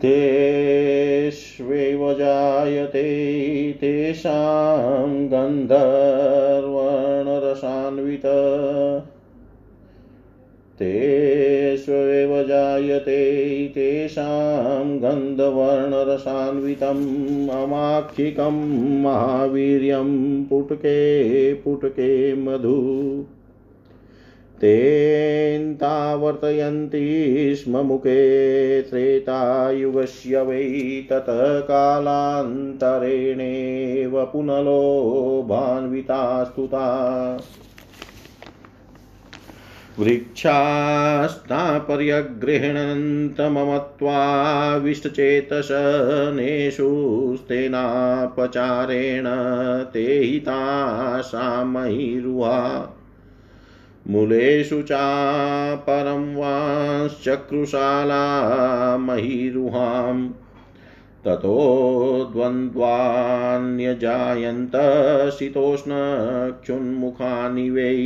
तेष्वेव जायते तेषां गन्धर्वणरसान्वित। तेष्वेव जायते तेषां गन्धवर्णरसान्वितम् अमाक्षिकं महावीर्यं पुटके पुटके मधु। तेन्तावर्तयन्ति स्म मुखे त्रेतायुगस्य वै ततः कालान्तरेणेव पुनलोभान्वितास्तुता वृक्षास्तापर्यगृह्णन्तममत्वाविष्टचेतसनेषु स्तेनापचारेण ते हितासामहिरुहा मूलेषु चापरं वाश्चक्रुशाला महिरुहाम् ततो द्वन्द्वान्यजायन्त शीतोष्णक्षुन्मुखानि वै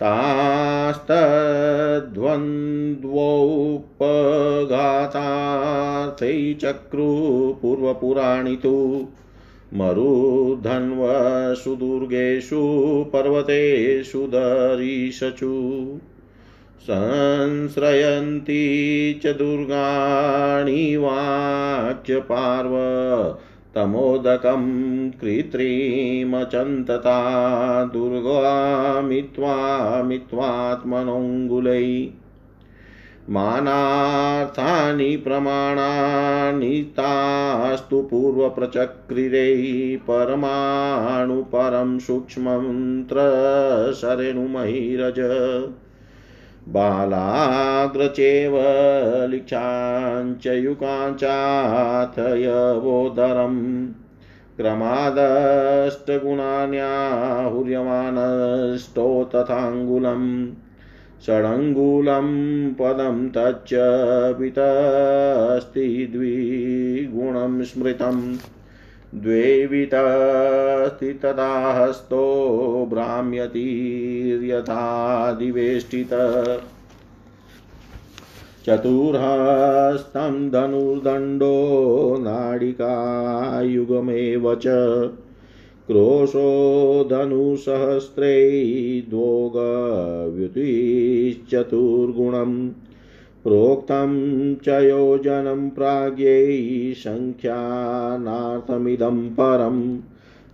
तास्तद्वन्द्वोपघातार्थै चक्रु पूर्वपुराणि तु मरुधन्वसु दुर्गेषु पर्वतेषु दरीषचु संश्रयन्ती च दुर्गाणि वाच्य पार्व तमोदकं कृत्रिमचन्तता दुर्गामित्वा मानार्थानि प्रमाणानि तास्तु पूर्वप्रचक्रिरे परमाणुपरं सूक्ष्मं त्रसरेणुमहिरज बालाग्रचेव लिक्षाञ्च युकाञ्चाथयवोदरम् क्रमादष्टगुणान्याहुर्यमानष्टो तथाङ्गुलम् षडङ्गुलं पदं तच्च वितस्ति द्विगुणं स्मृतम् द्वेवितस्ति तदा हस्तो भ्राम्यतिर्यथादिवेष्टित चतुर्हस्तं धनुर्दण्डो नाडिकायुगमेव च। क्रोशो धनुसहस्रे द्वोगव्युतिश्चतुर्गुणम् प्रोक्तं च योजनं प्राज्ञै सङ्ख्यानार्थमिदं परम्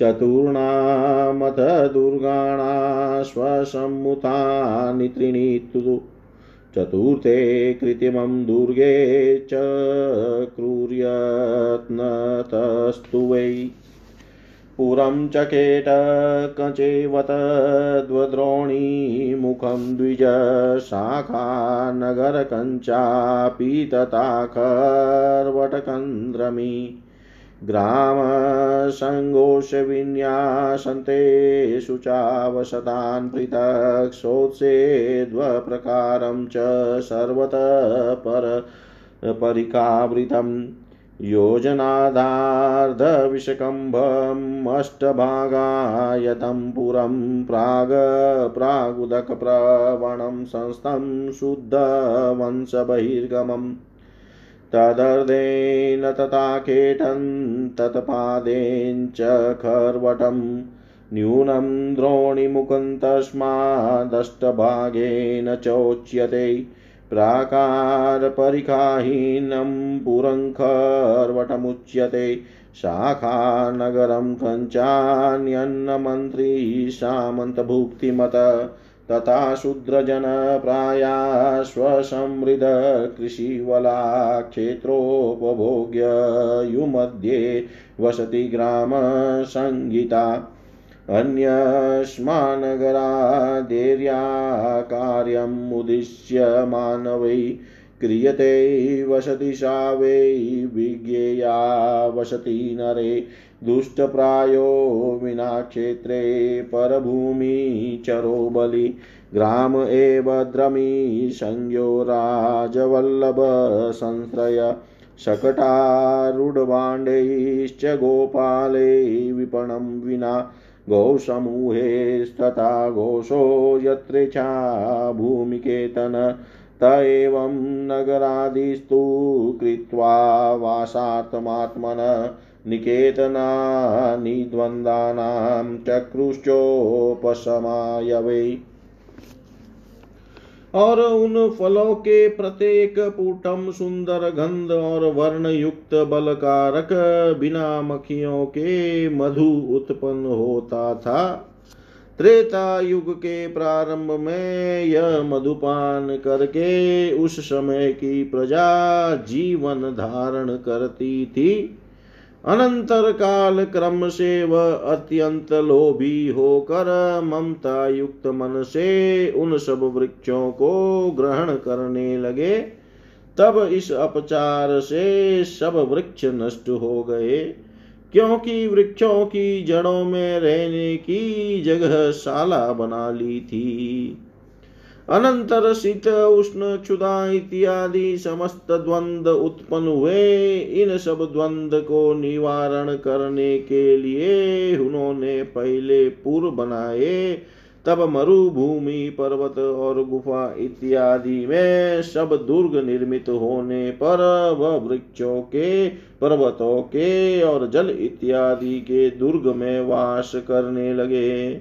चतुर्णामथ दुर्गाणाश्वसम्मुतानि त्रीणि तु चतुर्थे कृत्रिमं दुर्गे च क्रूर्यत्नतस्तु वै। पुरं च केटकचेवतद्वद्रोणीमुखं द्विज शाखानगरकञ्चापि तथा खर्वटकन्द्रमी ग्रामसङ्घोषविन्यासन्तेषु चावसतान् पृथक् सोत्सेद्वप्रकारं च सर्वतः पर परिकावृतम्। योजनादार्धविषकम्भम् अष्टभागायतं पुरं प्राग प्रागुदकप्रवणं संस्थं शुद्धवंशबहिर्गमम् तदर्धेन तथा केटन् तत्पादेञ्च खर्वटम् न्यूनं द्रोणिमुखं तस्मादष्टभागेन चोच्यते प्राकारपरिखाहीनं पुरङ्खर्वटमुच्यते शाखानगरं कञ्चान्यन्नमन्त्री सामन्तभुक्तिमत। तथा शूद्रजनप्राया स्वसमृद्धकृषिवला क्षेत्रोपभोग्य युमध्ये वसति ग्रामसंहिता। अन्यस्मान्नगरादेर्या कार्यम् उद्दिश्य मानवै क्रियते वसति सा वै विज्ञेया वसति नरे दुष्टप्रायो विना क्षेत्रे परभूमिचरो बलि ग्राम एव द्रमी संज्ञो राजवल्लभ संश्रय शकटारूढभाण्डैश्च गोपाले विपणं विना गोसमूहेस्तथा घोषो यत्रेच्छा भूमिकेतन त एवं नगरादिस्तु कृत्वा वासात्मात्मन निकेतनानि द्वन्द्वानां चक्रुश्चोपशमाय वै और उन फलों के प्रत्येक पुटम सुंदर गंध और वर्ण युक्त बलकारक बिना मखियों के मधु उत्पन्न होता था। त्रेता युग के प्रारंभ में यह मधुपान करके उस समय की प्रजा जीवन धारण करती थी। अनंतर काल क्रम से वह अत्यंत लोभी होकर ममता युक्त मन से उन सब वृक्षों को ग्रहण करने लगे। तब इस अपचार से सब वृक्ष नष्ट हो गए। क्योंकि वृक्षों की जड़ों में रहने की जगह शाला बना ली थी। अनंतर शीत उष्ण क्षुदा इत्यादि समस्त द्वंद उत्पन्न हुए। इन सब द्वंद को निवारण करने के लिए उन्होंने पहले पूर्व बनाए, तब मरुभूमि, पर्वत और गुफा इत्यादि में सब दुर्ग निर्मित होने पर वह वृक्षों के, पर्वतों के और जल इत्यादि के दुर्ग में वास करने लगे।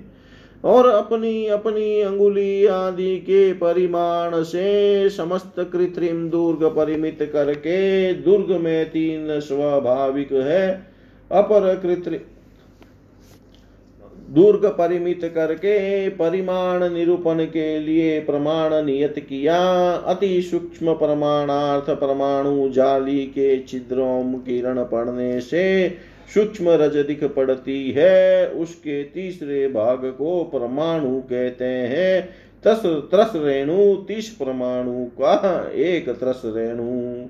और अपनी अपनी अंगुली आदि के परिमाण से समस्त कृत्रिम दुर्ग परिमित करके दुर्ग में तीन स्वाभाविक है। अपर कृत्रिम दुर्ग परिमित करके परिमाण निरूपण के लिए प्रमाण नियत किया। अति सूक्ष्म प्रमाणार्थ परमाणु जाली के छिद्रों किरण पड़ने से सूक्ष्म रज दिख पड़ती है, उसके तीसरे भाग को परमाणु कहते हैं। तस त्रस रेणु, तीस परमाणु का एक त्रस रेणु।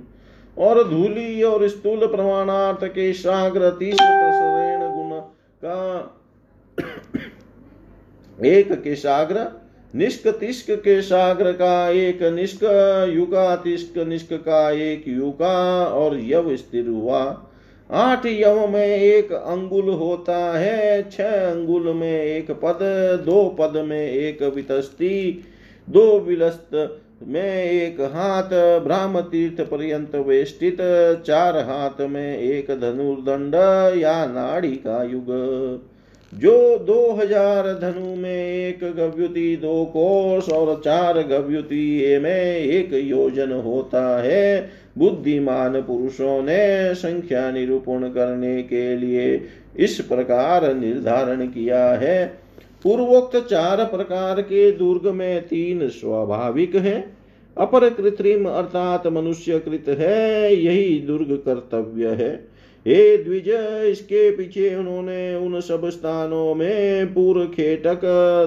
और धूली और स्थूल प्रमाणार्थ के साग्र तीस त्रस रेण गुण का एक के साग्र, निष्क तिष्क के साग्र का एक निष्क, युका तिष्क निष्क का एक युका, और यव स्थिर हुआ। आठ यव में एक अंगुल होता है, छह अंगुल में एक पद, दो पद में एक वितस्ती, दो विलस्त में एक हाथ, ब्राह्म तीर्थ पर्यंत वेष्टित, चार हाथ में एक धनुर्दंड या नाड़ी का युग। जो दो हज़ार धनु में एक गव्युति, दो कोष और चार गव्युति में एक योजन होता है। बुद्धिमान पुरुषों ने संख्या निरूपण करने के लिए इस प्रकार निर्धारण किया है। पूर्वोक्त चार प्रकार के दुर्ग में तीन स्वाभाविक है। अपर कृत्रिम अर्थात मनुष्य कृत है, यही दुर्ग कर्तव्य है। हे द्विज इसके पीछे उन्होंने उन सब स्थानों में पूर्व खेटक,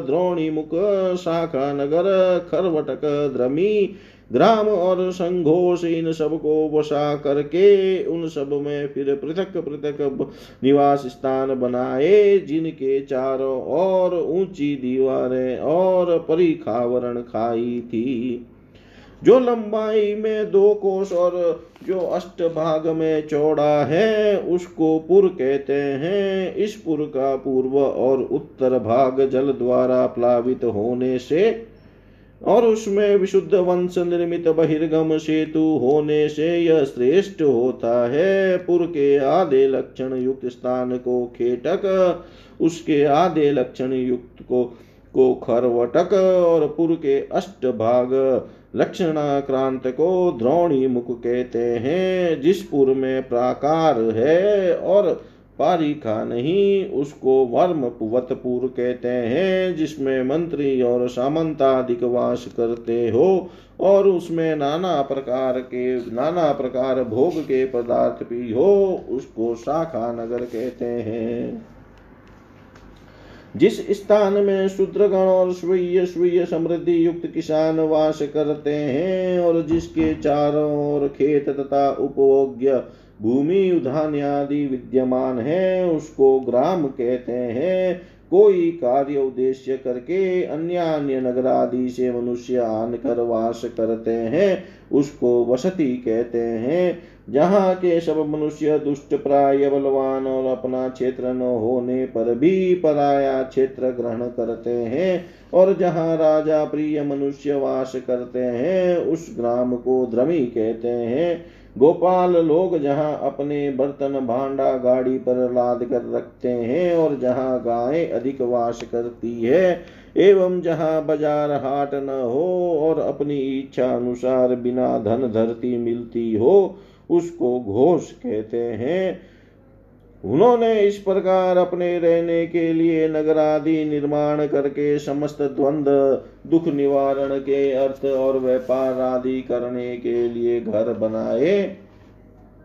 द्रोणी मुख, शाखा नगर, खरवटक, द्रमी, ग्राम और संघोष इन सबको वसा करके उन सब में फिर पृथक पृथक निवास स्थान बनाए, जिनके चारों ओर ऊँची दीवारें और परिखावरण खाई थी। जो लंबाई में दो कोष और जो अष्ट भाग में चौड़ा है, उसको पुर कहते हैं। इस पुर का पूर्व और उत्तर भाग जल द्वारा प्लावित होने से और उसमें विशुद्ध वंश निर्मित बहिर्गम सेतु होने से यह श्रेष्ठ होता है। पुर के आधे लक्षण युक्त स्थान को खेटक, उसके आधे लक्षण युक्त को को खरवटक और पुर के अष्ट भाग लक्षणाक्रांत को द्रोणी मुख कहते हैं, जिस पुर में प्राकार है और पारिखा नहीं, उसको वर्म वतपुर कहते हैं, जिसमें मंत्री और सामंताधिक वास करते हो और उसमें नाना प्रकार के, नाना प्रकार भोग के पदार्थ भी हो, उसको शाखा नगर कहते हैं। जिस स्थान में शूद्रगण और स्वीय स्वीय समृद्धि युक्त किसान वास करते हैं और जिसके चारों ओर खेत तथा उपभोग्य भूमि उधान आदि विद्यमान है, उसको ग्राम कहते हैं। कोई कार्य उद्देश्य करके अन्य अन्य नगर आदि से मनुष्य आनकर वास करते हैं, उसको वसति कहते हैं, जहाँ के सब मनुष्य दुष्ट, प्राय बलवान और अपना क्षेत्र न होने पर भी पराया क्षेत्र ग्रहण करते हैं और जहाँ राजा प्रिय मनुष्य वास करते हैं, उस ग्राम को द्रमी कहते हैं। गोपाल लोग जहाँ अपने बर्तन भांडा गाड़ी पर लाद कर रखते हैं और जहाँ गायें अधिक वास करती है, एवं जहाँ बाज़ार हाट न हो और अपनी इच्छा अनुसार बिना धन धरती मिलती हो, उसको घोष कहते हैं। उन्होंने इस प्रकार अपने रहने के लिए नगर आदि निर्माण करके समस्त द्वंद, दुख निवारण के अर्थ और व्यापार आदि करने के लिए घर बनाए।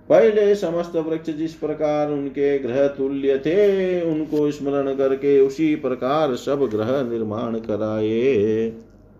पहले समस्त वृक्ष जिस प्रकार उनके ग्रह तुल्य थे, उनको स्मरण करके उसी प्रकार सब ग्रह निर्माण कराए।